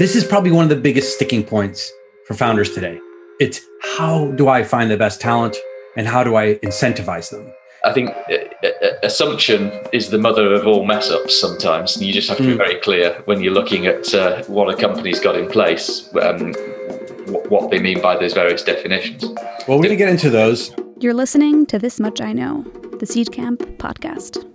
This is probably one of the biggest sticking points for founders today. It's how do I find the best talent and how do I incentivize them? I think uh, uh, assumption is the mother of all mess ups sometimes. And you just have to be very clear when you're looking at uh, what a company's got in place, um, what they mean by those various definitions. Well, we're going to get into those. You're listening to This Much I Know, the Seedcamp podcast.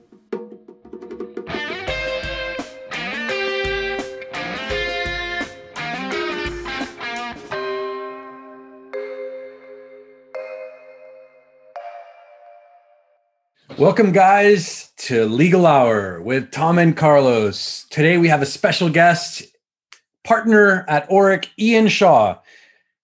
Welcome, guys, to Legal Hour with Tom and Carlos. Today we have a special guest, partner at Orrick, Ian Shaw.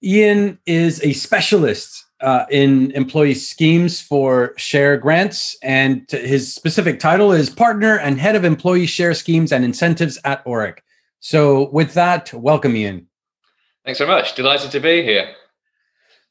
Ian is a specialist uh, in employee schemes for share grants, and his specific title is partner and head of employee share schemes and incentives at Orrick. So, with that, welcome, Ian. Thanks very much. Delighted to be here.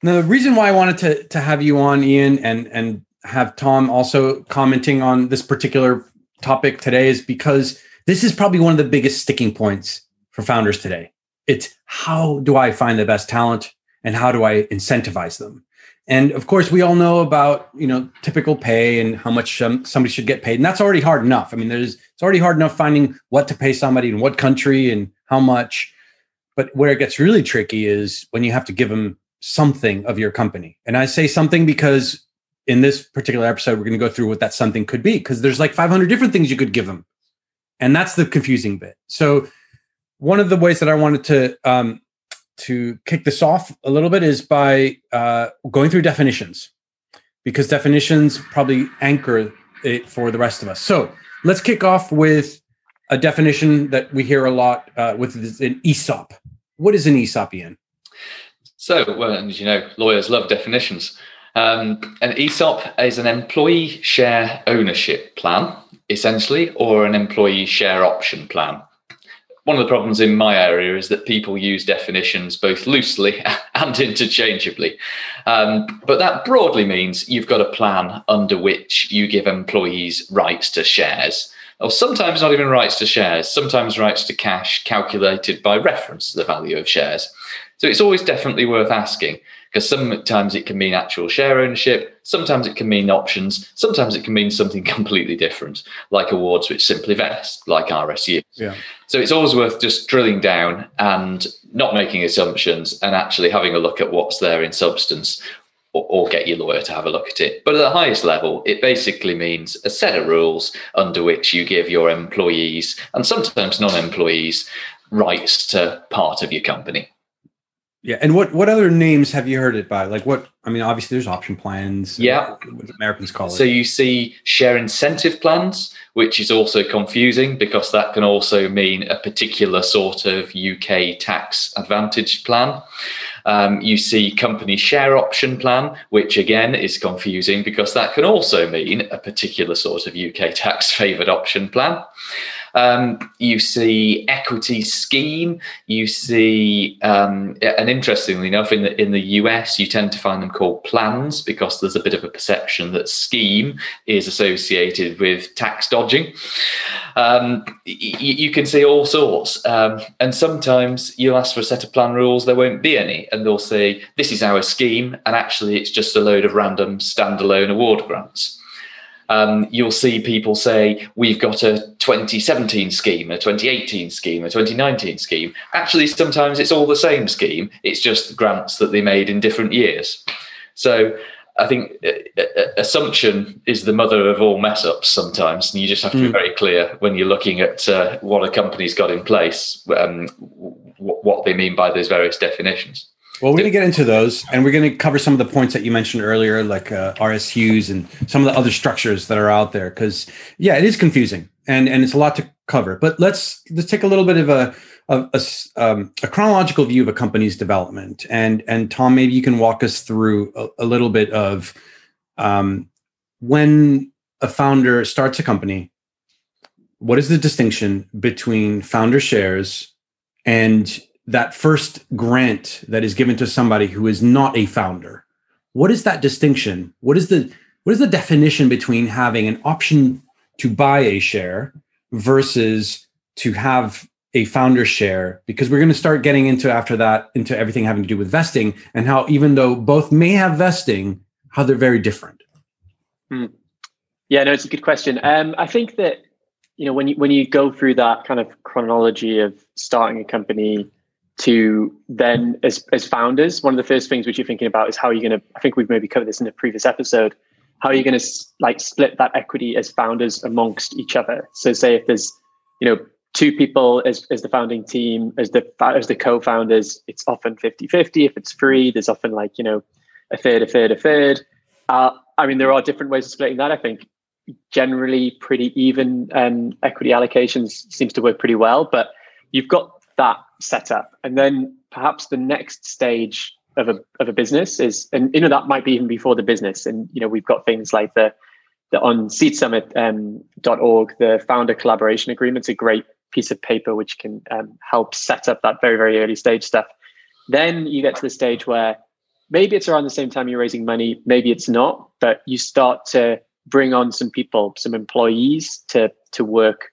Now, the reason why I wanted to to have you on, Ian, and and have Tom also commenting on this particular topic today is because this is probably one of the biggest sticking points for founders today. It's how do I find the best talent and how do I incentivize them? And of course, we all know about you know typical pay and how much um, somebody should get paid, and that's already hard enough. I mean, there's it's already hard enough finding what to pay somebody in what country and how much. But where it gets really tricky is when you have to give them something of your company. And I say something because in this particular episode, we're going to go through what that something could be because there's like 500 different things you could give them. And that's the confusing bit. So, one of the ways that I wanted to um, to kick this off a little bit is by uh, going through definitions because definitions probably anchor it for the rest of us. So, let's kick off with a definition that we hear a lot uh, with an ESOP. What is an ESOP, Ian? So, well, as you know, lawyers love definitions. Um, an ESOP is an employee share ownership plan, essentially, or an employee share option plan. One of the problems in my area is that people use definitions both loosely and interchangeably. Um, but that broadly means you've got a plan under which you give employees rights to shares or sometimes not even rights to shares, sometimes rights to cash calculated by reference to the value of shares. So it's always definitely worth asking because sometimes it can mean actual share ownership, sometimes it can mean options, sometimes it can mean something completely different, like awards which simply vest, like RSU. Yeah. So it's always worth just drilling down and not making assumptions and actually having a look at what's there in substance or, or, get your lawyer to have a look at it. But at the highest level, it basically means a set of rules under which you give your employees and sometimes non employees rights to part of your company. Yeah, and what what other names have you heard it by? Like what? I mean, obviously there's option plans. Yeah, what Americans call it. So you see share incentive plans, which is also confusing because that can also mean a particular sort of UK tax advantage plan. Um, you see company share option plan, which again is confusing because that can also mean a particular sort of UK tax favoured option plan. Um, you see equity scheme. You see, um, and interestingly enough, in the in the US, you tend to find them called plans because there's a bit of a perception that scheme is associated with tax dodging. Um, y- you can see all sorts, um, and sometimes you'll ask for a set of plan rules. There won't be any, and they'll say this is our scheme, and actually it's just a load of random standalone award grants um, you'll see people say we've got a 2017 scheme, a 2018 scheme, a 2019 scheme. Actually, sometimes it's all the same scheme. It's just grants that they made in different years. So I think uh, uh, assumption is the mother of all mess ups sometimes. And you just have to mm. be hmm. very clear when you're looking at uh, what a company's got in place, um, what they mean by those various definitions. Well, we're going to get into those, and we're going to cover some of the points that you mentioned earlier, like uh, RSUs and some of the other structures that are out there. Because yeah, it is confusing, and and it's a lot to cover. But let's let's take a little bit of a a, a, um, a chronological view of a company's development, and and Tom, maybe you can walk us through a, a little bit of um, when a founder starts a company. What is the distinction between founder shares and that first grant that is given to somebody who is not a founder. What is that distinction? What is the what is the definition between having an option to buy a share versus to have a founder share? Because we're going to start getting into after that into everything having to do with vesting and how even though both may have vesting how they're very different. Hmm. yeah no it's a good question. Um, i think that you know when you when you go through that kind of chronology of starting a company to then as as founders one of the first things which you're thinking about is how you're you going to i think we've maybe covered this in a previous episode how are you going to like split that equity as founders amongst each other. So say if there's you know two people as, as the founding team as the as the co-founders it's often 50-50 if it's free there's often like you know a third a third a third. Uh, i mean there are different ways of splitting that i think. Generally pretty even um, equity allocations seems to work pretty well but you've got that set up and then perhaps the next stage of a, of a business is and you know that might be even before the business. And you know we've got things like the the on seedsummit.org um, the founder collaboration agreement's a great piece of paper which can um, help set up that very very early stage stuff. Then you get to the stage where maybe it's around the same time you're raising money maybe it's not but you start to bring on some people some employees to to work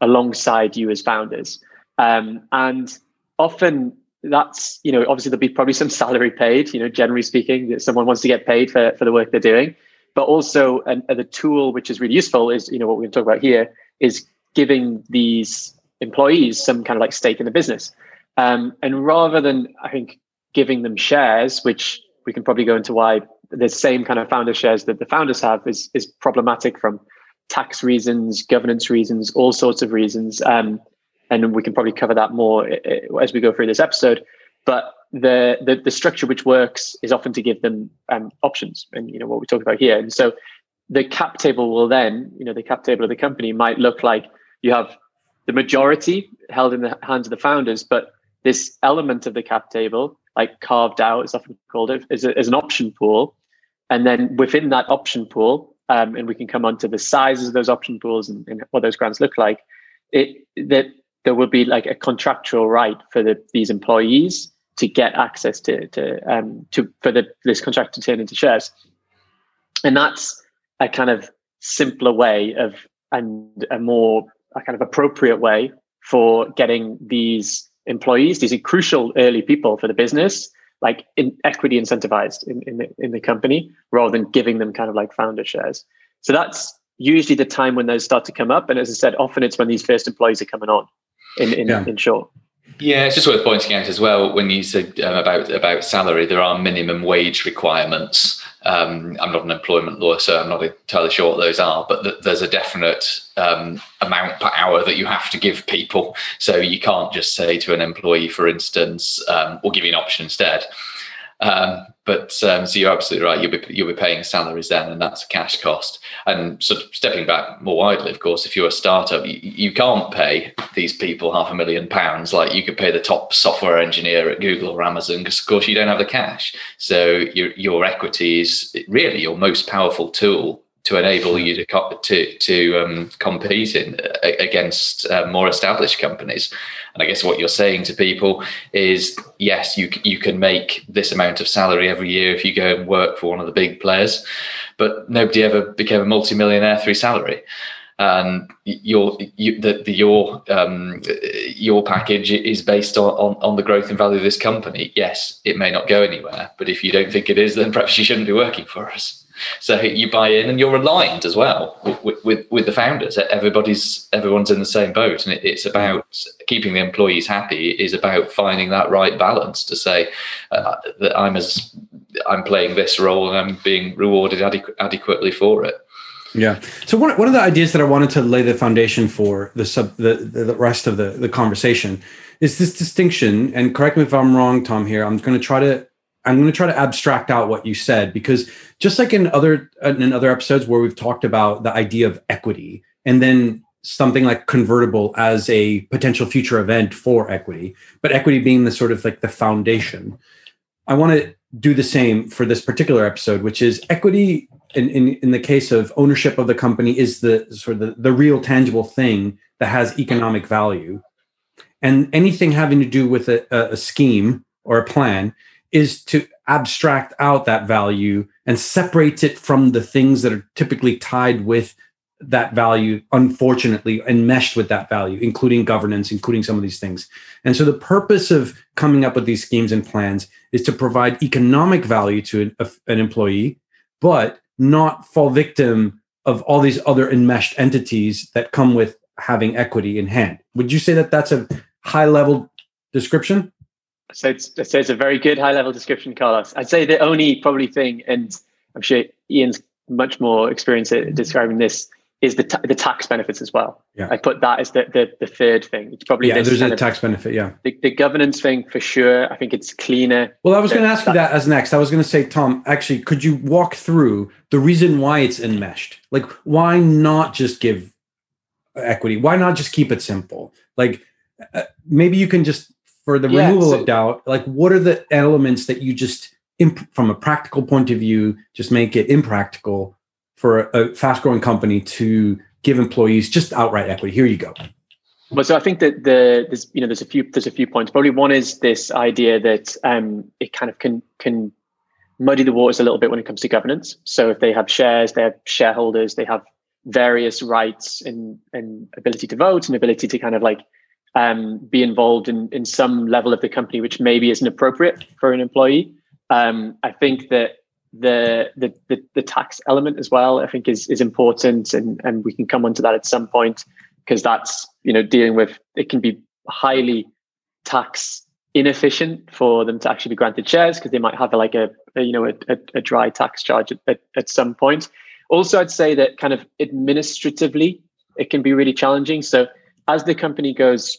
alongside you as founders um, and often that's you know obviously there'll be probably some salary paid you know generally speaking that someone wants to get paid for, for the work they're doing but also and the tool which is really useful is you know what we're going to talk about here is giving these employees some kind of like stake in the business. Um, and rather than, I think, giving them shares, which we can probably go into why the same kind of founder shares that the founders have is, is problematic from tax reasons, governance reasons, all sorts of reasons. Um, and we can probably cover that more as we go through this episode. But the, the, the structure which works is often to give them um, options, and you know what we talk about here. And so the cap table will then, you know, the cap table of the company might look like you have the majority held in the hands of the founders, but this element of the cap table, like carved out, is often called it, is, a, is an option pool. And then within that option pool, um, and we can come on to the sizes of those option pools and, and what those grants look like, it that there will be like a contractual right for the, these employees to get access to to um, to for the this contract to turn into shares, and that's a kind of simpler way of and a more a kind of appropriate way for getting these employees, these crucial early people for the business, like in equity incentivized in, in the in the company rather than giving them kind of like founder shares. So that's usually the time when those start to come up. And as I said, often it's when these first employees are coming on in, in, yeah. in short. Yeah, it's just worth pointing out as well when you said um, about about salary, there are minimum wage requirements. Um, I'm not an employment lawyer, so I'm not entirely sure what those are, but th- there's a definite um, amount per hour that you have to give people. So you can't just say to an employee, for instance, um, "We'll give you an option instead." Um, but um, so you're absolutely right. You'll be you'll be paying salaries then, and that's a cash cost. And sort of stepping back more widely, of course, if you're a startup, you, you can't pay these people half a million pounds like you could pay the top software engineer at Google or Amazon, because of course you don't have the cash. So your your equity is really your most powerful tool to enable you to to to um, compete in against uh, more established companies. And I guess what you're saying to people is, yes, you you can make this amount of salary every year if you go and work for one of the big players, but nobody ever became a multimillionaire through salary. And your you, the, the, your um, your package is based on, on on the growth and value of this company. Yes, it may not go anywhere, but if you don't think it is, then perhaps you shouldn't be working for us. So you buy in, and you're aligned as well with, with, with the founders. Everybody's everyone's in the same boat, and it, it's about keeping the employees happy. Is about finding that right balance to say uh, that I'm as I'm playing this role and I'm being rewarded adequ- adequately for it. Yeah. So one, one of the ideas that I wanted to lay the foundation for the sub the, the rest of the, the conversation is this distinction. And correct me if I'm wrong, Tom. Here, I'm going to try to I'm going to try to abstract out what you said because just like in other in other episodes where we've talked about the idea of equity and then something like convertible as a potential future event for equity, but equity being the sort of like the foundation. I want to do the same for this particular episode, which is equity in, in, in the case of ownership of the company is the sort of the, the real tangible thing that has economic value. And anything having to do with a, a scheme or a plan is to abstract out that value and separate it from the things that are typically tied with that value, unfortunately, enmeshed with that value, including governance, including some of these things. And so the purpose of coming up with these schemes and plans is to provide economic value to an, an employee, but not fall victim of all these other enmeshed entities that come with having equity in hand. Would you say that that's a high level description? So it's, so it's a very good high level description, Carlos. I'd say the only probably thing, and I'm sure Ian's much more experienced at describing this, is the ta- the tax benefits as well. Yeah. I put that as the, the, the third thing. It's probably yeah. There's a tax benefit. Yeah. The, the, governance thing for sure. I think it's cleaner. Well, I was going to ask you that as next. I was going to say, Tom, actually, could you walk through the reason why it's enmeshed? Like, why not just give equity? Why not just keep it simple? Like, uh, maybe you can just for the yeah, removal so, of doubt. Like, what are the elements that you just, imp- from a practical point of view, just make it impractical for a, a fast growing company to give employees just outright equity. Here you go. Well, so I think that the there's you know there's a few there's a few points. Probably one is this idea that um, it kind of can can muddy the waters a little bit when it comes to governance. So if they have shares, they have shareholders, they have various rights and and ability to vote and ability to kind of like um, be involved in in some level of the company, which maybe isn't appropriate for an employee. Um, I think that the, the the the tax element as well, I think is is important, and and we can come onto that at some point because that's you know dealing with it can be highly tax inefficient for them to actually be granted shares because they might have like a, a you know a, a, a, dry tax charge at, at, at some point. Also, I'd say that kind of administratively it can be really challenging. So as the company goes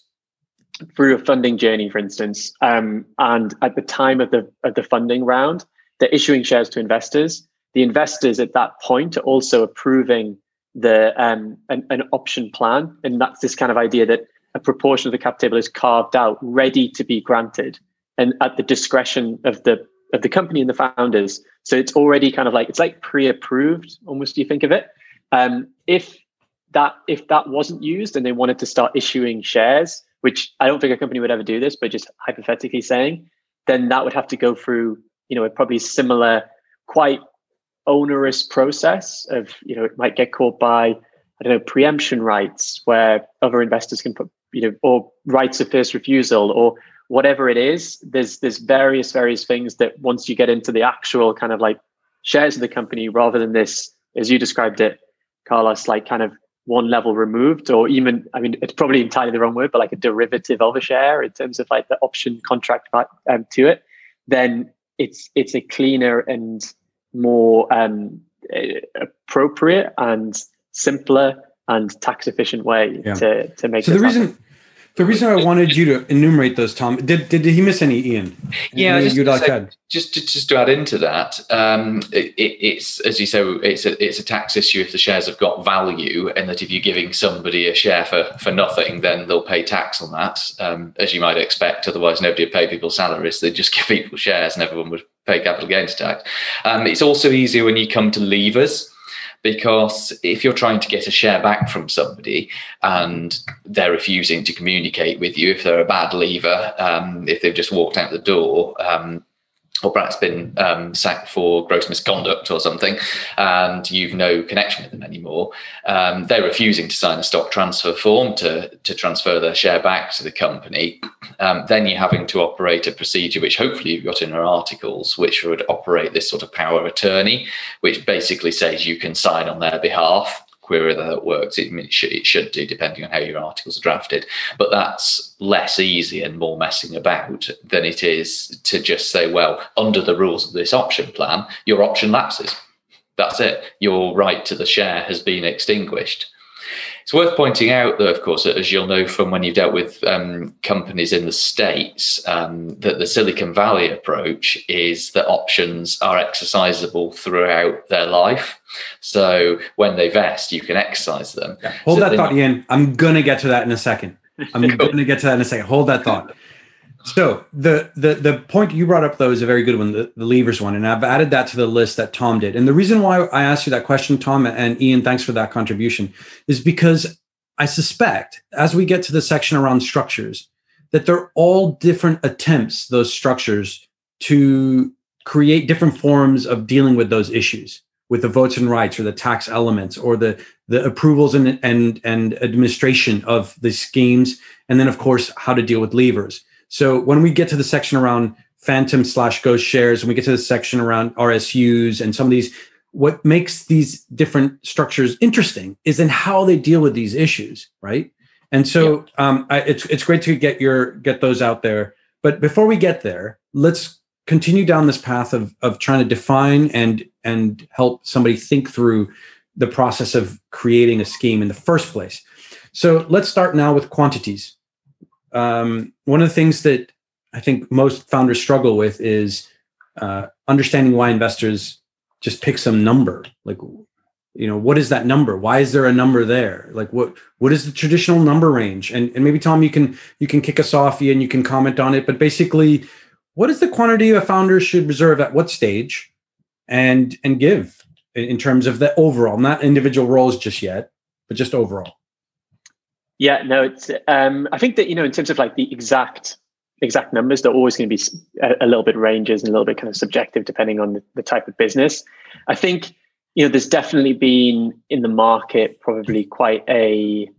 through a funding journey, for instance, um, and at the time of the of the funding round, they're issuing shares to investors. The investors at that point are also approving the um, an, an option plan, and that's this kind of idea that a proportion of the cap table is carved out, ready to be granted, and at the discretion of the of the company and the founders. So it's already kind of like it's like pre-approved, almost. Do you think of it? Um, if that if that wasn't used and they wanted to start issuing shares, which I don't think a company would ever do this, but just hypothetically saying, then that would have to go through you know, a probably similar, quite onerous process of, you know, it might get caught by, I don't know, preemption rights where other investors can put, you know, or rights of first refusal or whatever it is. There's there's various, various things that once you get into the actual kind of like shares of the company rather than this, as you described it, Carlos, like kind of one level removed, or even, I mean, it's probably entirely the wrong word, but like a derivative of a share in terms of like the option contract um, to it, then it's it's a cleaner and more um, appropriate and simpler and tax efficient way yeah. to to make. So the reason. Happen. The reason I wanted you to enumerate those, Tom, did did, did he miss any, Ian? Yeah, just, like say, just, just just to add into that, um, it, it's as you say, it's a it's a tax issue if the shares have got value, and that if you're giving somebody a share for for nothing, then they'll pay tax on that, um, as you might expect. Otherwise, nobody would pay people salaries; they'd just give people shares, and everyone would pay capital gains tax. Um, it's also easier when you come to leavers because if you're trying to get a share back from somebody and they're refusing to communicate with you, if they're a bad leaver, um, if they've just walked out the door, um, or perhaps been um, sacked for gross misconduct or something, and you've no connection with them anymore, um, they're refusing to sign a stock transfer form to, to transfer their share back to the company. Um, then you're having to operate a procedure, which hopefully you've got in our articles, which would operate this sort of power attorney, which basically says you can sign on their behalf query that works. It, it, should, it should do, depending on how your articles are drafted. But that's less easy and more messing about than it is to just say, well, under the rules of this option plan, your option lapses. That's it. Your right to the share has been extinguished. It's worth pointing out, though, of course, as you'll know from when you've dealt with um, companies in the States, um, that the Silicon Valley approach is that options are exercisable throughout their life. So when they vest, you can exercise them. Yeah. Hold so that thought, Ian. I'm going to get to that in a second. I'm cool. going to get to that in a second. Hold that thought. So the the the point you brought up though is a very good one, the, the leavers one, and I've added that to the list that Tom did. And the reason why I asked you that question, Tom and Ian, thanks for that contribution, is because I suspect as we get to the section around structures, that they're all different attempts, those structures, to create different forms of dealing with those issues. with the votes and rights or the tax elements or the the approvals and and and administration of the schemes and then of course how to deal with leavers so when we get to the section around phantom slash ghost shares and we get to the section around rsus and some of these what makes these different structures interesting is in how they deal with these issues right and so yeah. um, I, it's it's great to get your get those out there but before we get there let's continue down this path of of trying to define and and help somebody think through the process of creating a scheme in the first place. So let's start now with quantities. Um, one of the things that I think most founders struggle with is uh, understanding why investors just pick some number. Like, you know, what is that number? Why is there a number there? Like, what what is the traditional number range? And and maybe Tom, you can you can kick us off, and you can comment on it. But basically, what is the quantity a founder should reserve at what stage and and give in terms of the overall not individual roles just yet but just overall yeah no it's um i think that you know in terms of like the exact exact numbers they're always going to be a, a, little bit ranges and a little bit kind of subjective depending on the, the type of business i think you know there's definitely been in the market probably quite a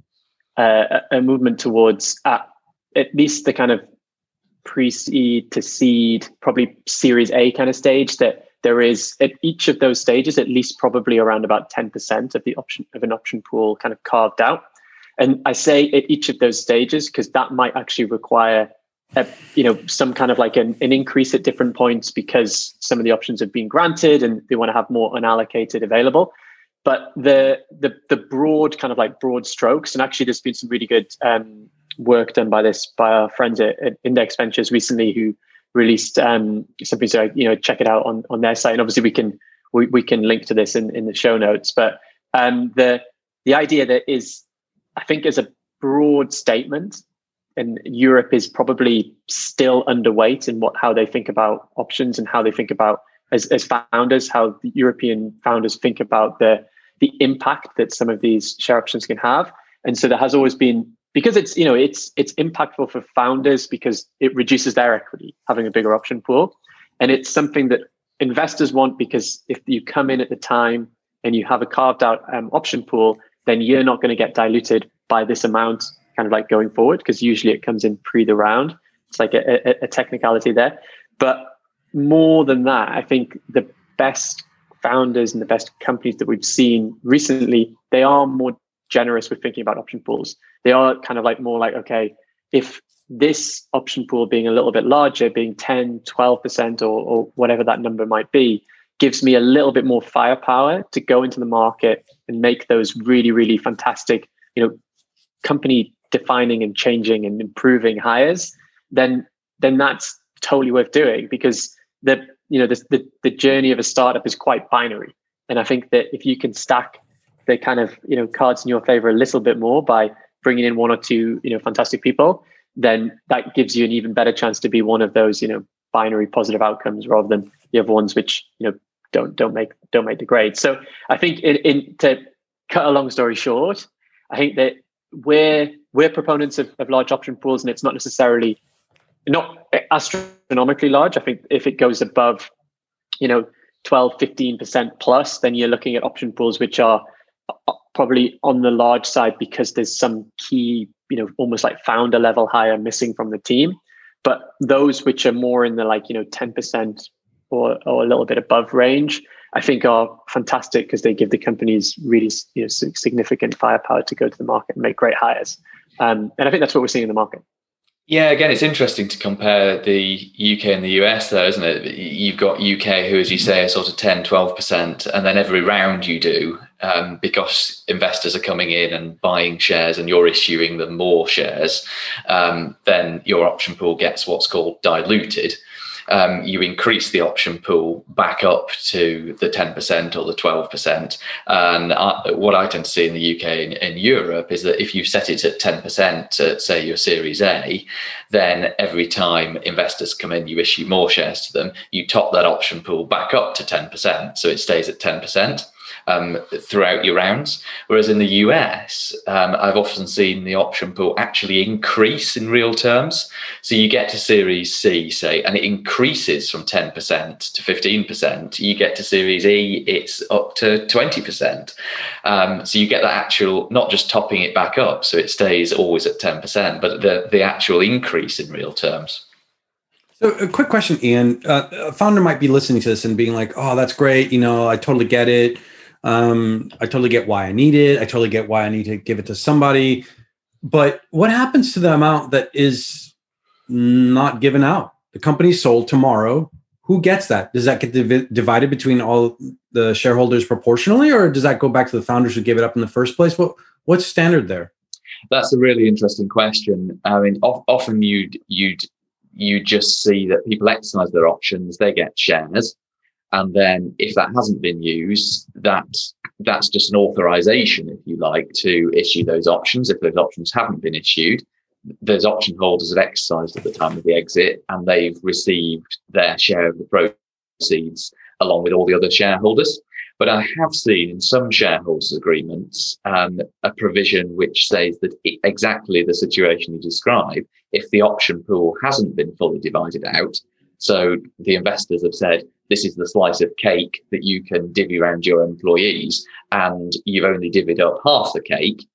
uh, a movement towards at, at least the kind of pre-seed to seed, probably Series A kind of stage, that there is at each of those stages at least probably around about 10% of the option of an option pool kind of carved out. And I say at each of those stages because that might actually require a, you know some kind of like an, an increase at different points because some of the options have been granted and they want to have more unallocated available but the the the broad kind of like broad strokes and actually there's been some really good um, work done by this by our friends at, at Index Ventures recently who released um, something. So you know, check it out on on their site, and obviously we can we, we can link to this in in the show notes. But um, the the idea that is, I think, is a broad statement, and Europe is probably still underweight in what how they think about options and how they think about as as founders, how the European founders think about the the impact that some of these share options can have. And so there has always been because it's you know it's it's impactful for founders because it reduces their equity having a bigger option pool and it's something that investors want because if you come in at the time and you have a carved out um, option pool then you're not going to get diluted by this amount kind of like going forward because usually it comes in pre the round it's like a, a, a technicality there but more than that i think the best founders and the best companies that we've seen recently they are more generous with thinking about option pools. They are kind of like more like, okay, if this option pool being a little bit larger, being 10, 12%, or, or whatever that number might be, gives me a little bit more firepower to go into the market and make those really, really fantastic, you know, company defining and changing and improving hires, then then that's totally worth doing because the you know the, the, the journey of a startup is quite binary. And I think that if you can stack the kind of you know cards in your favor a little bit more by bringing in one or two you know fantastic people, then that gives you an even better chance to be one of those you know binary positive outcomes rather than the other ones which you know don't don't make don't make the grade. So I think in, in to cut a long story short, I think that we're we're proponents of, of large option pools, and it's not necessarily not astronomically large. I think if it goes above, you know, 12, 15% plus, then you're looking at option pools which are uh, probably on the large side because there's some key, you know, almost like founder level hire missing from the team. But those which are more in the like, you know, 10% or, or a little bit above range, I think are fantastic because they give the companies really you know, significant firepower to go to the market and make great hires. Um, and I think that's what we're seeing in the market. Yeah, again, it's interesting to compare the UK and the US, though, isn't it? You've got UK, who, as you say, are sort of 10, 12%, and then every round you do, um, because investors are coming in and buying shares and you're issuing them more shares, um, then your option pool gets what's called diluted um, you increase the option pool back up to the 10% or the 12%. And I, what I tend to see in the UK and in Europe is that if you set it at 10% at, say, your Series A, then every time investors come in, you issue more shares to them, you top that option pool back up to 10%. So it stays at 10%. Um, throughout your rounds. Whereas in the US, um, I've often seen the option pool actually increase in real terms. So you get to Series C, say, and it increases from 10% to 15%. You get to Series E, it's up to 20%. Um, so you get that actual, not just topping it back up, so it stays always at 10%, but the, the actual increase in real terms. So, a quick question, Ian. Uh, a founder might be listening to this and being like, "Oh, that's great. You know, I totally get it. Um, I totally get why I need it. I totally get why I need to give it to somebody." But what happens to the amount that is not given out? The company's sold tomorrow. Who gets that? Does that get div- divided between all the shareholders proportionally, or does that go back to the founders who gave it up in the first place? What what's standard there? That's a really interesting question. I mean, often you'd you'd you just see that people exercise their options, they get shares. And then if that hasn't been used, that that's just an authorization, if you like, to issue those options. If those options haven't been issued, those option holders have exercised at the time of the exit and they've received their share of the proceeds along with all the other shareholders. But I have seen in some shareholders' agreements um, a provision which says that exactly the situation you describe, if the option pool hasn't been fully divided out, so the investors have said, this is the slice of cake that you can divvy around your employees, and you've only divvied up half the cake,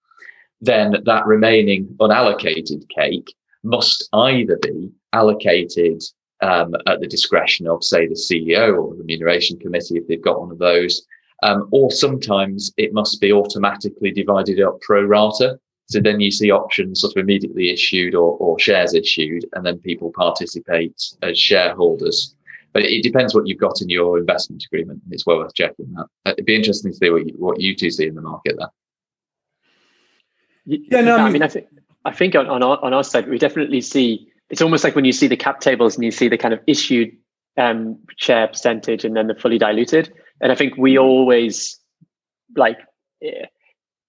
then that remaining unallocated cake must either be allocated um, at the discretion of, say, the CEO or the remuneration committee, if they've got one of those, um, or sometimes it must be automatically divided up pro rata. So then you see options sort of immediately issued or, or shares issued, and then people participate as shareholders. But it, depends what you've got in your investment agreement. and It's well worth checking that. Uh, it'd be interesting to see what you, what you two see in the market there. Yeah, no, I mean, I think I think on, on our on our side, we definitely see. It's almost like when you see the cap tables and you see the kind of issued um, share percentage and then the fully diluted and I think we always like eh,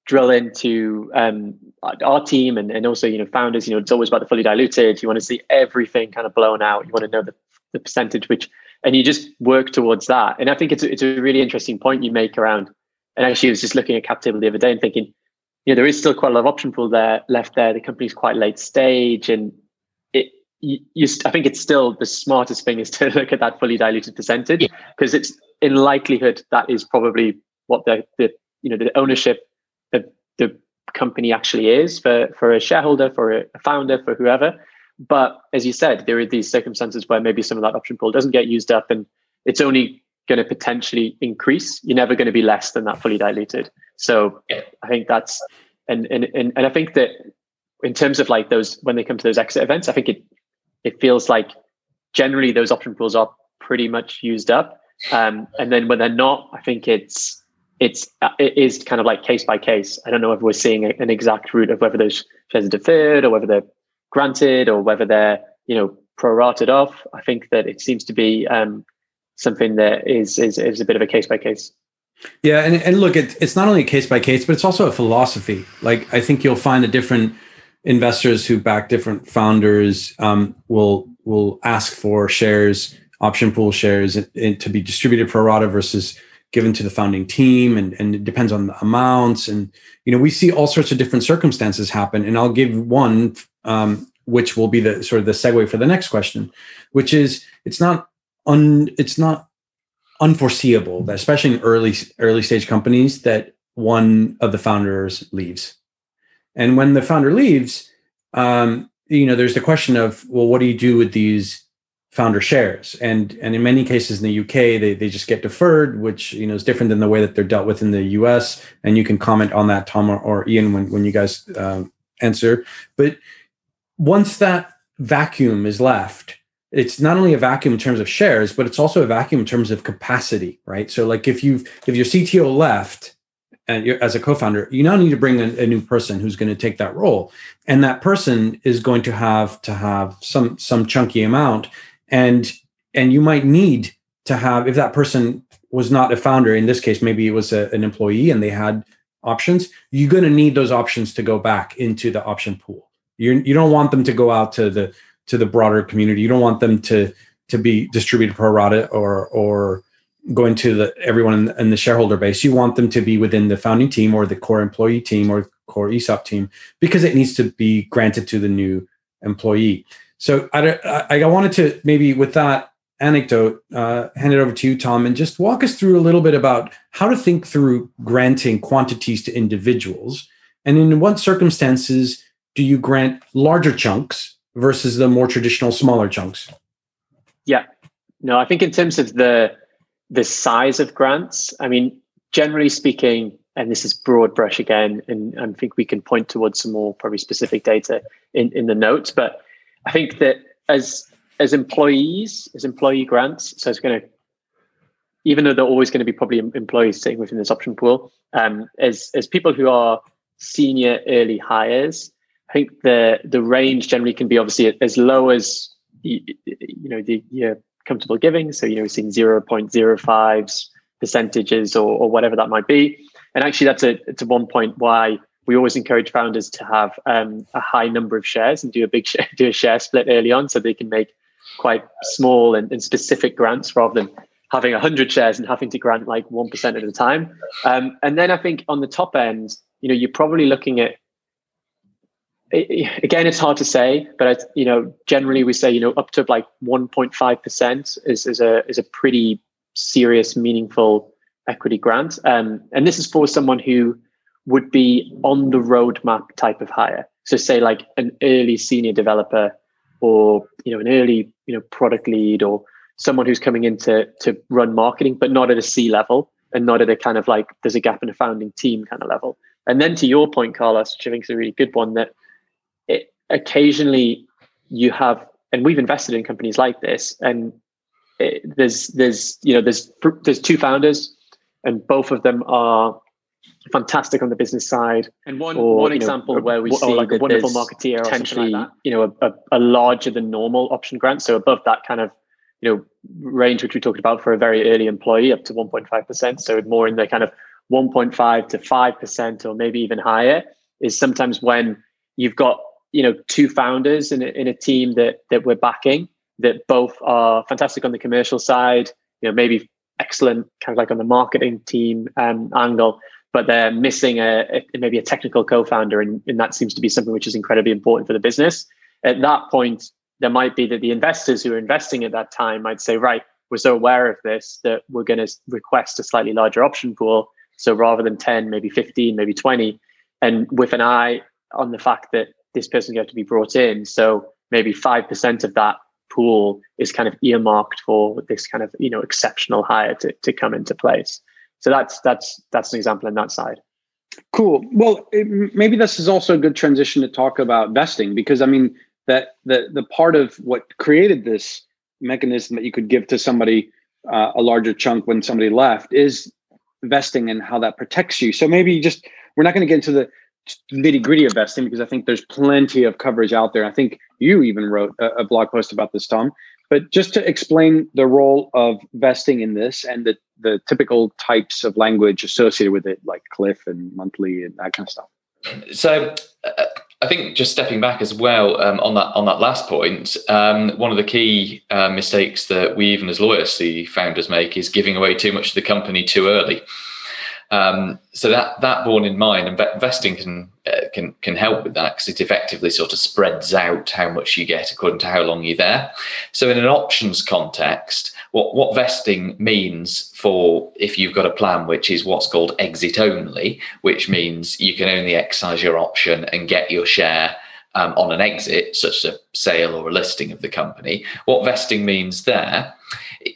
drill into um, our team and, and also you know founders. You know, it's always about the fully diluted. You want to see everything kind of blown out. You want to know the, the percentage which, and you just work towards that. And I think it's it's a really interesting point you make around. And actually, I was just looking at cap table the other day and thinking, you know, there is still quite a lot of option pool there left there. The company's quite late stage, and it you, you, I think it's still the smartest thing is to look at that fully diluted percentage because yeah. it's in likelihood that is probably what the, the you know the ownership of the company actually is for for a shareholder for a founder for whoever but as you said there are these circumstances where maybe some of that option pool doesn't get used up and it's only going to potentially increase. You're never going to be less than that fully diluted. So i think that's and and and, and i think that in terms of like those when they come to those exit events i think it it feels like generally those option pools are pretty much used up. Um, and then when they're not, I think it's it's it is kind of like case by case. I don't know if we're seeing an exact route of whether those shares are deferred or whether they're granted or whether they're you know prorated off. I think that it seems to be um, something that is, is is a bit of a case by case. Yeah, and and look, it, it's not only a case by case, but it's also a philosophy. Like I think you'll find that different investors who back different founders um, will will ask for shares option pool shares to be distributed pro rata versus given to the founding team and, and it depends on the amounts and you know we see all sorts of different circumstances happen and i'll give one um, which will be the sort of the segue for the next question which is it's not un it's not unforeseeable that especially in early early stage companies that one of the founders leaves. And when the founder leaves um, you know there's the question of well what do you do with these founder shares? And and in many cases in the UK they, they just get deferred which you know is different than the way that they're dealt with in the US and you can comment on that Tom or, or Ian when, when you guys uh, answer. But once that vacuum is left it's not only a vacuum in terms of shares but it's also a vacuum in terms of capacity right? So like if you've if your CTO left and as a co-founder you now need to bring a, a new person who's going to take that role. And that person is going to have to have some some chunky amount. And and you might need to have if that person was not a founder in this case maybe it was a, an employee and they had options you're going to need those options to go back into the option pool you you don't want them to go out to the to the broader community you don't want them to to be distributed pro rata or or going to the everyone in the, in the, shareholder base. You want them to be within the founding team or the core employee team or core ESOP team because it needs to be granted to the new employee. So I, I, I wanted to maybe with that anecdote uh, hand it over to you, Tom, and just walk us through a little bit about how to think through granting quantities to individuals, and in what circumstances do you grant larger chunks versus the more traditional smaller chunks? Yeah, no, I think in terms of the the size of grants, I mean, generally speaking, and this is broad brush again, and I think we can point towards some more probably specific data in, in the notes, but I think that as as employees, as employee grants, so it's going to, even though they're always going to be probably employees sitting within this option pool, um, as as people who are senior early hires, I think the the range generally can be obviously as low as you, you know the your comfortable giving. So, you know, we're seeing 0.05s percentages or, or whatever that might be. And actually, that's a, it's a one point why we always encourage founders to have um, a high number of shares and do a big share, do a share split early on so they can make quite small and, and specific grants rather than having 100 shares and having to grant like 1% at a time. Um, and then I think on the top end, you know, you're probably looking at again, it's hard to say, but you know, generally we say you know up to like 1.5 percent is is a is a pretty serious, meaningful equity grant, um, and this is for someone who would be on the roadmap type of hire. So, say like an early senior developer, or you know, an early you know product lead, or someone who's coming in to to run marketing, but not at a C level, and not at a kind of like there's a gap in a founding team kind of level. And then to your point, Carlos, which I think is a really good one, that it, occasionally you have, and we've invested in companies like this, and it, there's there's you know there's there's two founders, and both of them are fantastic on the business side. And one or, one example know, where we see like a wonderful marketeer, potentially like you know a, a, a, larger than normal option grant, so above that kind of you know range which we talked about for a very early employee up to 1.5 percent, so more in the kind of 1.5 to 5 percent or maybe even higher is sometimes when you've got you know two founders in a, in a team that that we're backing that both are fantastic on the commercial side you know maybe excellent kind of like on the marketing team um, angle but they're missing a, a, maybe a technical co-founder and, and that seems to be something which is incredibly important for the business. At that point there might be that the investors who are investing at that time might say right we're so aware of this that we're going to request a slightly larger option pool so rather than 10 maybe 15 maybe 20 and with an eye on the fact that this person going to be brought in. So maybe 5% of that pool is kind of earmarked for this kind of, you know, exceptional hire to, to come into place. So that's, that's, that's an example on that side. Cool. Well, it, maybe this is also a good transition to talk about vesting because I mean that the the part of what created this mechanism that you could give to somebody uh, a larger chunk when somebody left is vesting and how that protects you. So maybe just we're not going to get into the nitty gritty of vesting because I think there's plenty of coverage out there. I think you even wrote a, a, blog post about this, Tom. But just to explain the role of vesting in this and the, the typical types of language associated with it, like cliff and monthly and that kind of stuff. So, uh, I think just stepping back as well um, on that on that last point, um, one of the key uh, mistakes that we even as lawyers see founders make is giving away too much of the company too early. Um, so that that borne in mind, investing can uh, can can help with that because it effectively sort of spreads out how much you get according to how long you're there. So in an options context, what what vesting means for if you've got a plan which is what's called exit only, which means you can only exercise your option and get your share um, on an exit, such as a sale or a listing of the company. What vesting means there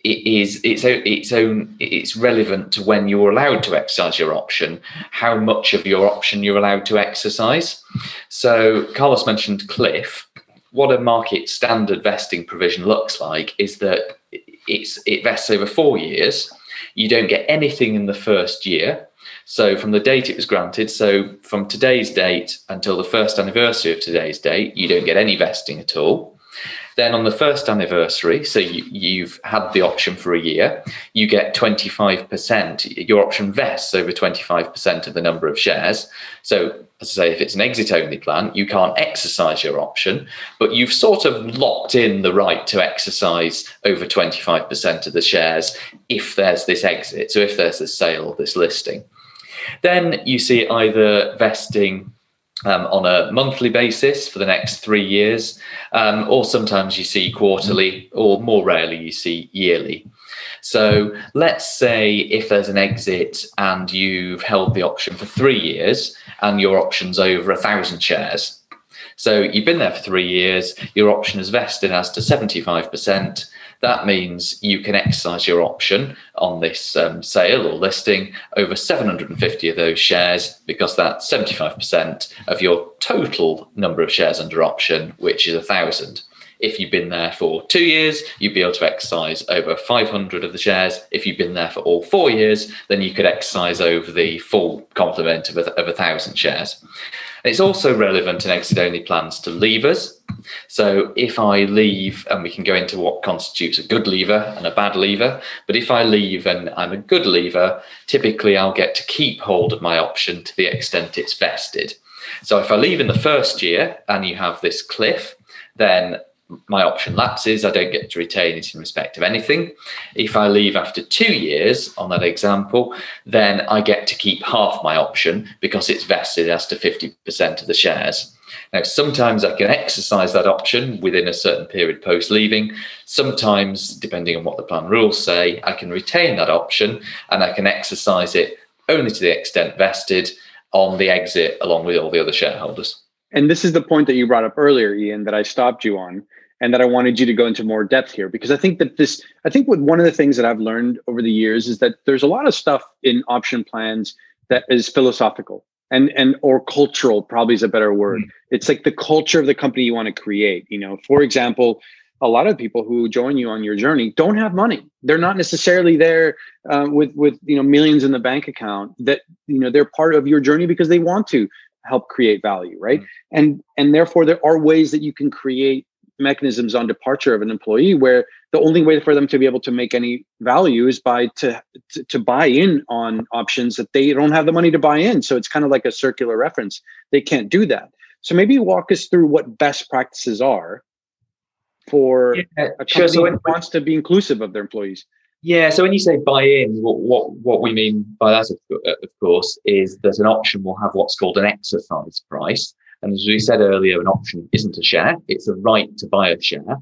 is its own, its own it's relevant to when you're allowed to exercise your option, how much of your option you're allowed to exercise. So Carlos mentioned Cliff. What a market standard vesting provision looks like is that it's it vests over four years. You don't get anything in the first year. So from the date it was granted, so from today's date until the first anniversary of today's date, you don't get any vesting at all. Then on the first anniversary, so you, have had the option for a year, you get 25%. Your option vests over 25% of the number of shares. So, as I say, if it's an exit only plan, you can't exercise your option, but you've sort of locked in the right to exercise over 25% of the shares if there's this exit. So, if there's this sale, this listing. Then you see either vesting um, on a monthly basis for the next three years, um, or sometimes you see quarterly, or more rarely you see yearly. So let's say if there's an exit and you've held the option for three years and your option's over a thousand shares. So you've been there for three years, your option is vested as to 75%, that means you can exercise your option on this um, sale or listing over 750 of those shares because that's 75% of your total number of shares under option, which is a thousand. If you've been there for two years, you'd be able to exercise over 500 of the shares. If you've been there for all four years, then you could exercise over the full complement of of a thousand shares. And it's also relevant in exit only plans to leavers. So if I leave, and we can go into what constitutes a good leaver and a bad leaver, but if I leave and I'm a good leaver, typically I'll get to keep hold of my option to the extent it's vested. So if I leave in the first year and you have this cliff, then my option lapses, I don't get to retain it in respect of anything. If I leave after two years on that example, then I get to keep half my option because it's vested as to 50% of the shares. Now, sometimes I can exercise that option within a certain period post leaving. Sometimes, depending on what the plan rules say, I can retain that option and I can exercise it only to the extent vested on the exit along with all the other shareholders. And this is the point that you brought up earlier, Ian, that I stopped you on and that I wanted you to go into more depth here because I think that this I think what one of the things that I've learned over the years is that there's a lot of stuff in option plans that is philosophical and and or cultural probably is a better word. Mm. It's like the culture of the company you want to create, you know. For example, a lot of people who join you on your journey don't have money. They're not necessarily there uh, with with you know millions in the bank account. That you know they're part of your journey because they want to help create value, right? Mm. And and therefore there are ways that you can create mechanisms on departure of an employee where the only way for them to be able to make any value is by to, to, to buy in on options that they don't have the money to buy in. So it's kind of like a circular reference. They can't do that. So maybe walk us through what best practices are for yeah, a company so that wants to be inclusive of their employees. Yeah, so when you say buy in, what, what, what we mean by that, of course, is that an option will have what's called an exercise price. And as we said earlier, an option isn't a share, it's a right to buy a share.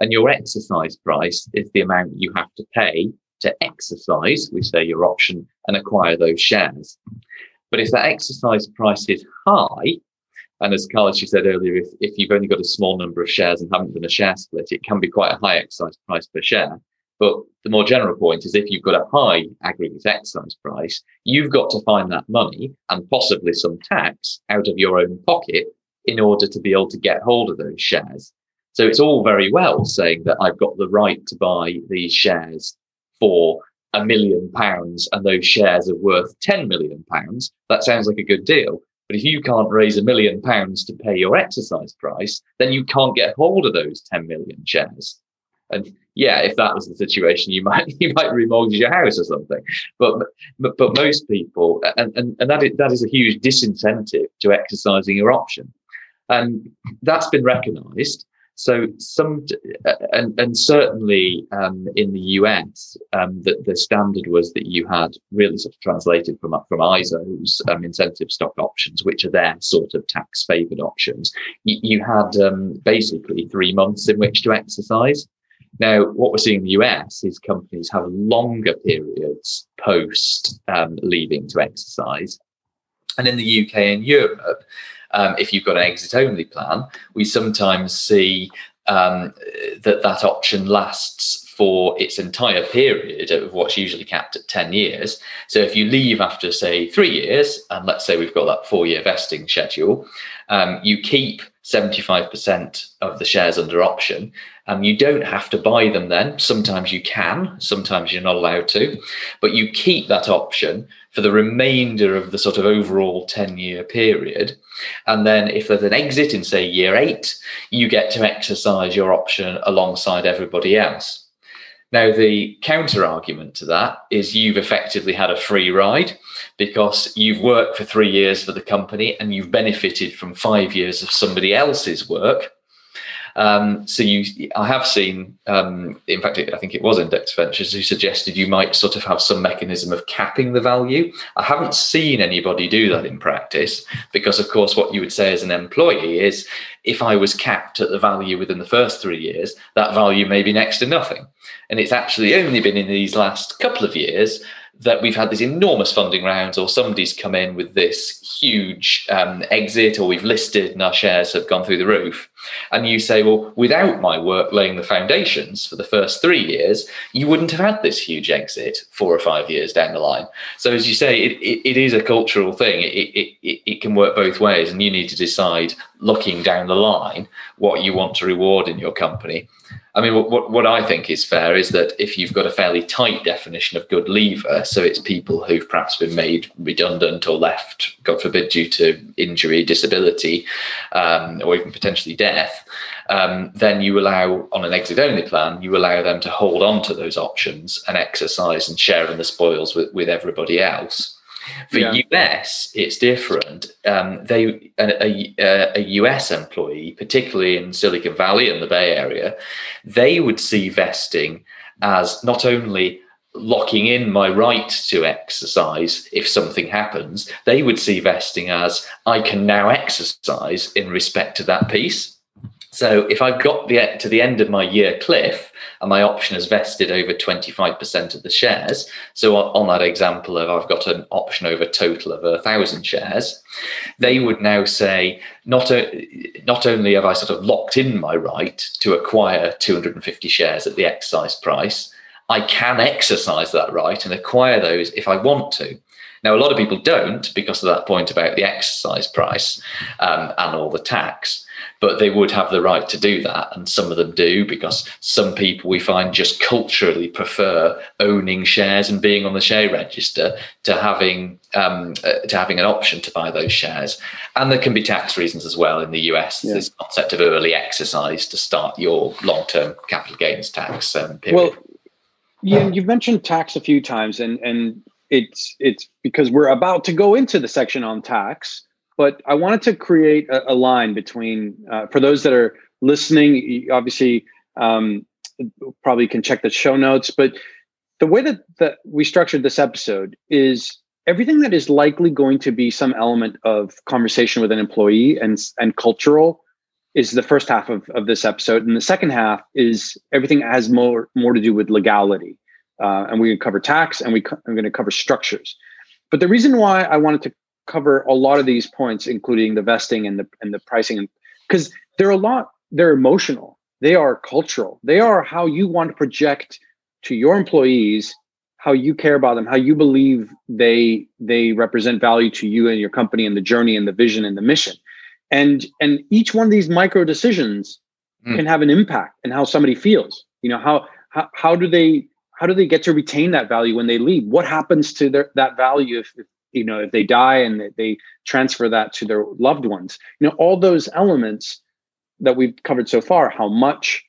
And your exercise price is the amount you have to pay to exercise, we say your option, and acquire those shares. But if that exercise price is high, and as Carl, you said earlier, if, if you've only got a small number of shares and haven't done a share split, it can be quite a high exercise price per share. But the more general point is if you've got a high aggregate excise price, you've got to find that money and possibly some tax out of your own pocket in order to be able to get hold of those shares. So it's all very well saying that I've got the right to buy these shares for a million pounds and those shares are worth 10 million pounds. That sounds like a good deal. But if you can't raise a million pounds to pay your exercise price, then you can't get hold of those 10 million shares. And yeah, if that was the situation, you might you might remortgage your house or something. But but, but most people, and, and, and that is, that is a huge disincentive to exercising your option, and that's been recognised. So some, and and certainly um, in the US, um, the, the standard was that you had really sort of translated from from ISO's um, incentive stock options, which are their sort of tax favoured options. You, you had um, basically three months in which to exercise. Now, what we're seeing in the US is companies have longer periods post um, leaving to exercise. And in the UK and Europe, um, if you've got an exit only plan, we sometimes see um, that that option lasts for its entire period of what's usually capped at 10 years. So if you leave after, say, three years, and let's say we've got that four year vesting schedule, um, you keep 75% of the shares under option. And you don't have to buy them then. Sometimes you can, sometimes you're not allowed to, but you keep that option for the remainder of the sort of overall 10 year period. And then if there's an exit in, say, year eight, you get to exercise your option alongside everybody else. Now, the counter argument to that is you've effectively had a free ride because you've worked for three years for the company and you've benefited from five years of somebody else's work. Um, so you, I have seen, um, in fact, I think it was Index Ventures who suggested you might sort of have some mechanism of capping the value. I haven't seen anybody do that in practice because, of course, what you would say as an employee is, if I was capped at the value within the first three years, that value may be next to nothing. And it's actually only been in these last couple of years that we've had these enormous funding rounds, or somebody's come in with this huge um, exit, or we've listed and our shares have gone through the roof. And you say, well, without my work laying the foundations for the first three years, you wouldn't have had this huge exit four or five years down the line. So, as you say, it, it, it is a cultural thing. It, it, it, it can work both ways, and you need to decide, looking down the line, what you want to reward in your company. I mean, what, what I think is fair is that if you've got a fairly tight definition of good leaver, so it's people who've perhaps been made redundant or left, God forbid, due to injury, disability, um, or even potentially death, um, then you allow, on an exit only plan, you allow them to hold on to those options and exercise and share in the spoils with, with everybody else. For yeah. US, it's different. Um, they a, a, a, US employee, particularly in Silicon Valley and the Bay Area, they would see vesting as not only locking in my right to exercise if something happens, they would see vesting as I can now exercise in respect to that piece. So if I've got the, to the end of my year cliff and my option has vested over 25% of the shares, so on, that example of I've got an option over a total of a thousand shares, they would now say not, a, not only have I sort of locked in my right to acquire 250 shares at the exercise price, I can exercise that right and acquire those if I want to. Now, a lot of people don't because of that point about the exercise price um, and all the tax but they would have the right to do that. And some of them do because some people we find just culturally prefer owning shares and being on the share register to having um, uh, to having an option to buy those shares. And there can be tax reasons as well in the US. Yeah. This concept of early exercise to start your long term capital gains tax um, period. Well, yeah, you've mentioned tax a few times, and and it's it's because we're about to go into the section on tax but I wanted to create a, a line between uh, for those that are listening. Obviously, um, probably can check the show notes, but the way that that we structured this episode is everything that is likely going to be some element of conversation with an employee and and cultural is the first half of, of this episode and the second half is everything has more more to do with legality uh, and to cover tax and we co- i'm going to cover structures but the reason why i wanted to cover a lot of these points, including the vesting and the and the pricing, because they're a lot. They're emotional. They are cultural. They are how you want to project to your employees how you care about them, how you believe they they represent value to you and your company and the journey and the vision and the mission. And and each one of these micro decisions mm. can have an impact in how somebody feels. You know, how how how do they how do they get to retain that value when they leave? What happens to their that value if, if you know if they die and they transfer that to their loved ones. You know all those elements that we've covered so far how much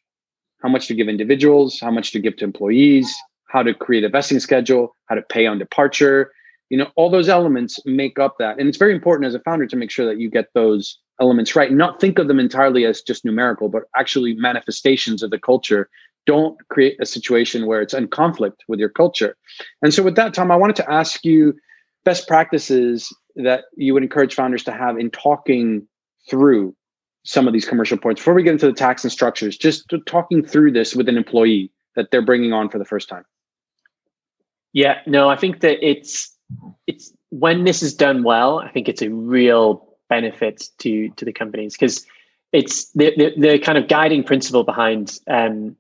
how much to give individuals how much to give to employees how to create a vesting schedule how to pay on departure you know all those elements make up that. And it's very important as a founder to make sure that you get those elements right not think of them entirely as just numerical but actually manifestations of the culture. Don't create a situation where it's in conflict with your culture. And so with that tom i wanted to ask you best practices that you would encourage founders to have in talking through some of these commercial points before we get into the tax and structures just talking through this with an employee that they're bringing on for the first time. Yeah no i think that it's it's when this is done well i think it's a real benefit to to the companies because it's the, the, the kind of guiding principle behind um,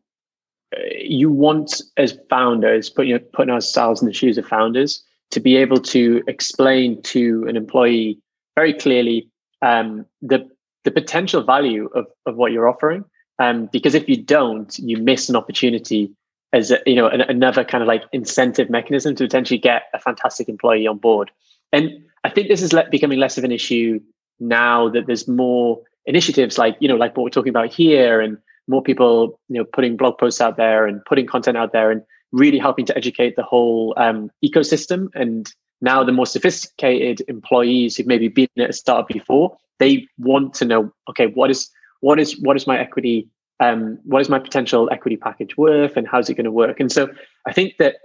you want as founders put, you know, putting ourselves in the shoes of founders to be able to explain to an employee very clearly um, the the potential value of, of what you're offering. Um, because if you don't, you miss an opportunity as a, you know an, another kind of like incentive mechanism to potentially get a fantastic employee on board. And I think this is le- becoming less of an issue now that there's more initiatives like you know like what we're talking about here and more people you know putting blog posts out there and putting content out there and really helping to educate the whole um, ecosystem. And now the more sophisticated employees who've maybe been at a startup before they want to know okay what is what is what is my equity um, what is my potential equity package worth and how's it going to work? And so i think that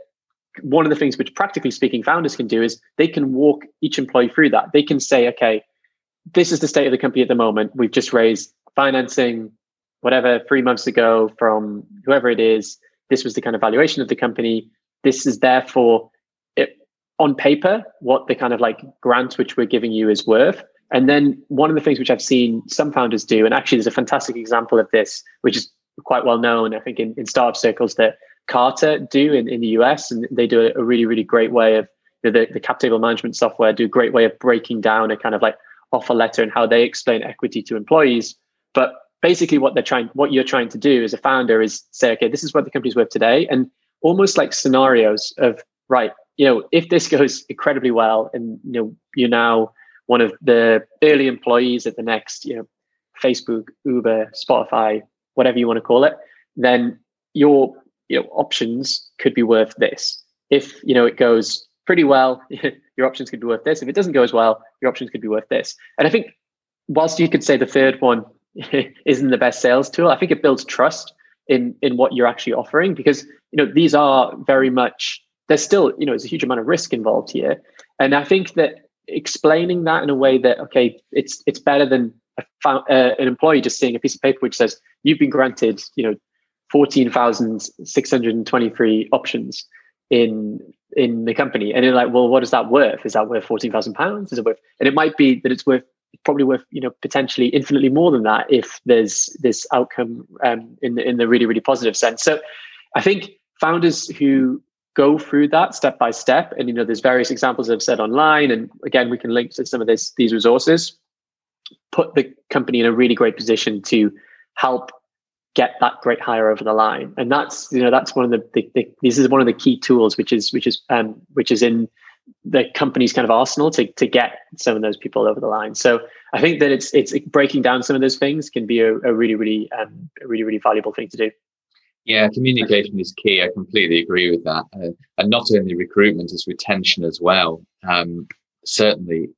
one of the things which practically speaking founders can do is they can walk each employee through that. They can say okay this is the state of the company at the moment. We've just raised financing whatever three months ago from whoever it is this was the kind of valuation of the company. This is therefore it, on paper what the kind of like grant which we're giving you is worth. And then one of the things which i've seen some founders do and actually there's a fantastic example of this which is quite well known i think in, in startup circles that Carta do in, in the us and they do a, really really great way of the, the cap table management software do a great way of breaking down a kind of like offer letter and how they explain equity to employees. But basically what they're trying what you're trying to do as a founder is say okay this is what the company's worth today. And almost like scenarios of right you know if this goes incredibly well and you know you're now one of the early employees at the next you know facebook uber spotify whatever you want to call it then your you know options could be worth this. If you know it goes pretty well your options could be worth this. If it doesn't go as well your options could be worth this. And i think whilst you could say the third one isn't the best sales tool. I think it builds trust in in what you're actually offering because you know these are very much there's still you know there's a huge amount of risk involved here, and I think that explaining that in a way that okay it's it's better than a, uh, an employee just seeing a piece of paper which says you've been granted you know 14,623 options in in the company. And they're like well what is that worth? Is that worth 14,000 pounds? Is it worth and it might be that it's worth probably worth you know potentially infinitely more than that if there's this outcome um, in the in the really really positive sense. So I think founders who go through that step by step, and you know there's various examples I've said online, and again we can link to some of this these resources. Put the company in a really great position to help get that great hire over the line, and that's you know that's one of the, the, the this is one of the key tools which is which is um, which is in the company's kind of arsenal to to get some of those people over the line. So I think that it's it's breaking down some of those things can be a, a really really um, a really really valuable thing to do. Yeah, communication is key. I completely agree with that, uh, and not only recruitment, as retention as well. Um, certainly,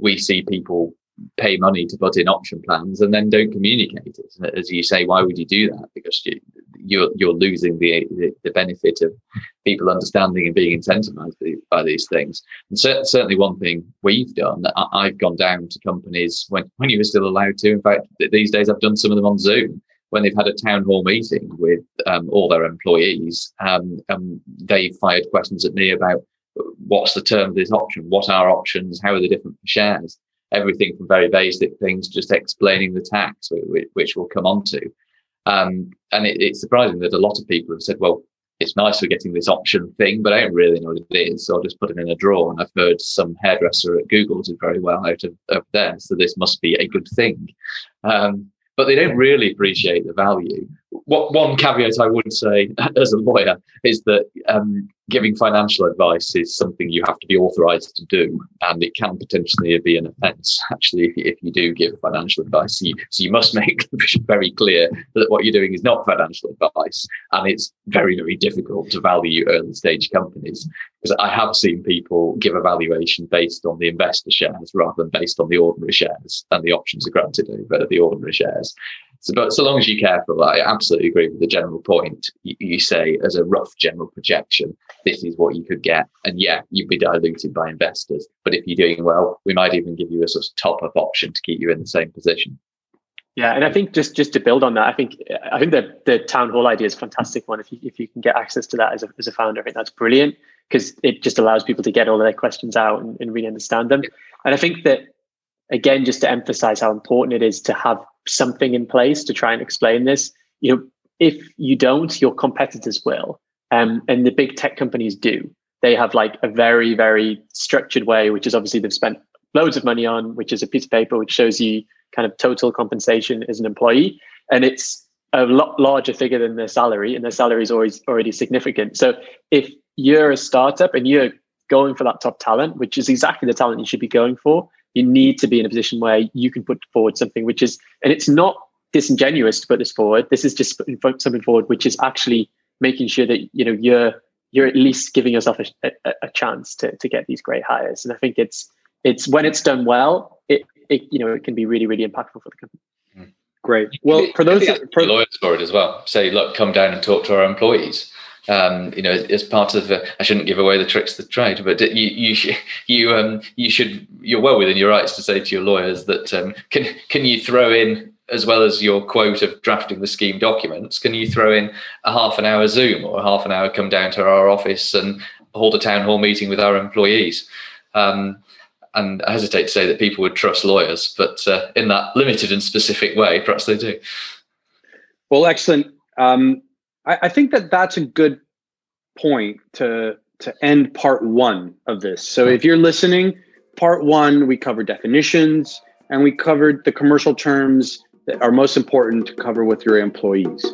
we see people pay money to put in option plans and then don't communicate it. As you say, why would you do that? Because you, you're you're losing the, the, the benefit of people understanding and being incentivized by these things. And certainly, one thing we've done, I, have gone down to companies when when you were still allowed to. In fact, these days I've done some of them on Zoom when they've had a town hall meeting with um, all their employees. Um, and they fired questions at me about what's the term of this option, what are options, how are they different shares. Everything from very basic things, just explaining the tax, which, we'll come on to. Um, and it, it's surprising that a lot of people have said, well, it's nice for getting this option thing, but I don't really know what it is. So I'll just put it in a drawer. And I've heard some hairdresser at Google did very well out of, of there. So this must be a good thing. Um, but they don't really appreciate the value. What one caveat I would say as a lawyer is that um, giving financial advice is something you have to be authorized to do, and it can potentially be an offence actually if, if you do give financial advice. You, so you must make very clear that what you're doing is not financial advice, and it's very very difficult to value early stage companies because I have seen people give a valuation based on the investor shares rather than based on the ordinary shares, and the options are granted over the ordinary shares. So, but so long as you're careful, I absolutely agree with the general point. You, you, say as a rough general projection, this is what you could get, and yeah, you'd be diluted by investors. But if you're doing well, we might even give you a sort of top up option to keep you in the same position. Yeah, and I think just just to build on that, I think I think the the town hall idea is a fantastic one. If you if you can get access to that as a as a founder, I think that's brilliant because it just allows people to get all of their questions out and, and really understand them. And I think that again, just to emphasize how important it is to have something in place to try and explain this. You know, if you don't, your competitors will. Um, and the big tech companies do. They have like a very, very structured way, which is obviously they've spent loads of money on, which is a piece of paper which shows you kind of total compensation as an employee, and it's a lot larger figure than their salary, and their salary is always already significant. So if you're a startup and you're going for that top talent, which is exactly the talent you should be going for, you need to be in a position where you can put forward something which is, and it's not disingenuous to put this forward. This is just putting something forward which is actually making sure that you know you're you're at least giving yourself a, a, a chance to to get these great hires. And I think it's it's when it's done well, it, it you know it can be really really impactful for the company. Great. Well, for those for lawyers for it as well, say, look, come down and talk to our employees. Um, you know, as part of the, I shouldn't give away the tricks of the trade, but you you you um you should you're well within your rights to say to your lawyers that um, can can you throw in as well as your quote of drafting the scheme documents, can you throw in a half an hour Zoom or a half an hour come down to our office and hold a town hall meeting with our employees? Um, and I hesitate to say that people would trust lawyers, but uh, in that limited and specific way, perhaps they do. Well, excellent. Um, I, I, think that that's a good point to to end part one of this. So, if you're listening, part one we covered definitions and we covered the commercial terms that are most important to cover with your employees.